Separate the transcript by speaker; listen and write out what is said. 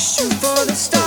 Speaker 1: Shoot for the stars.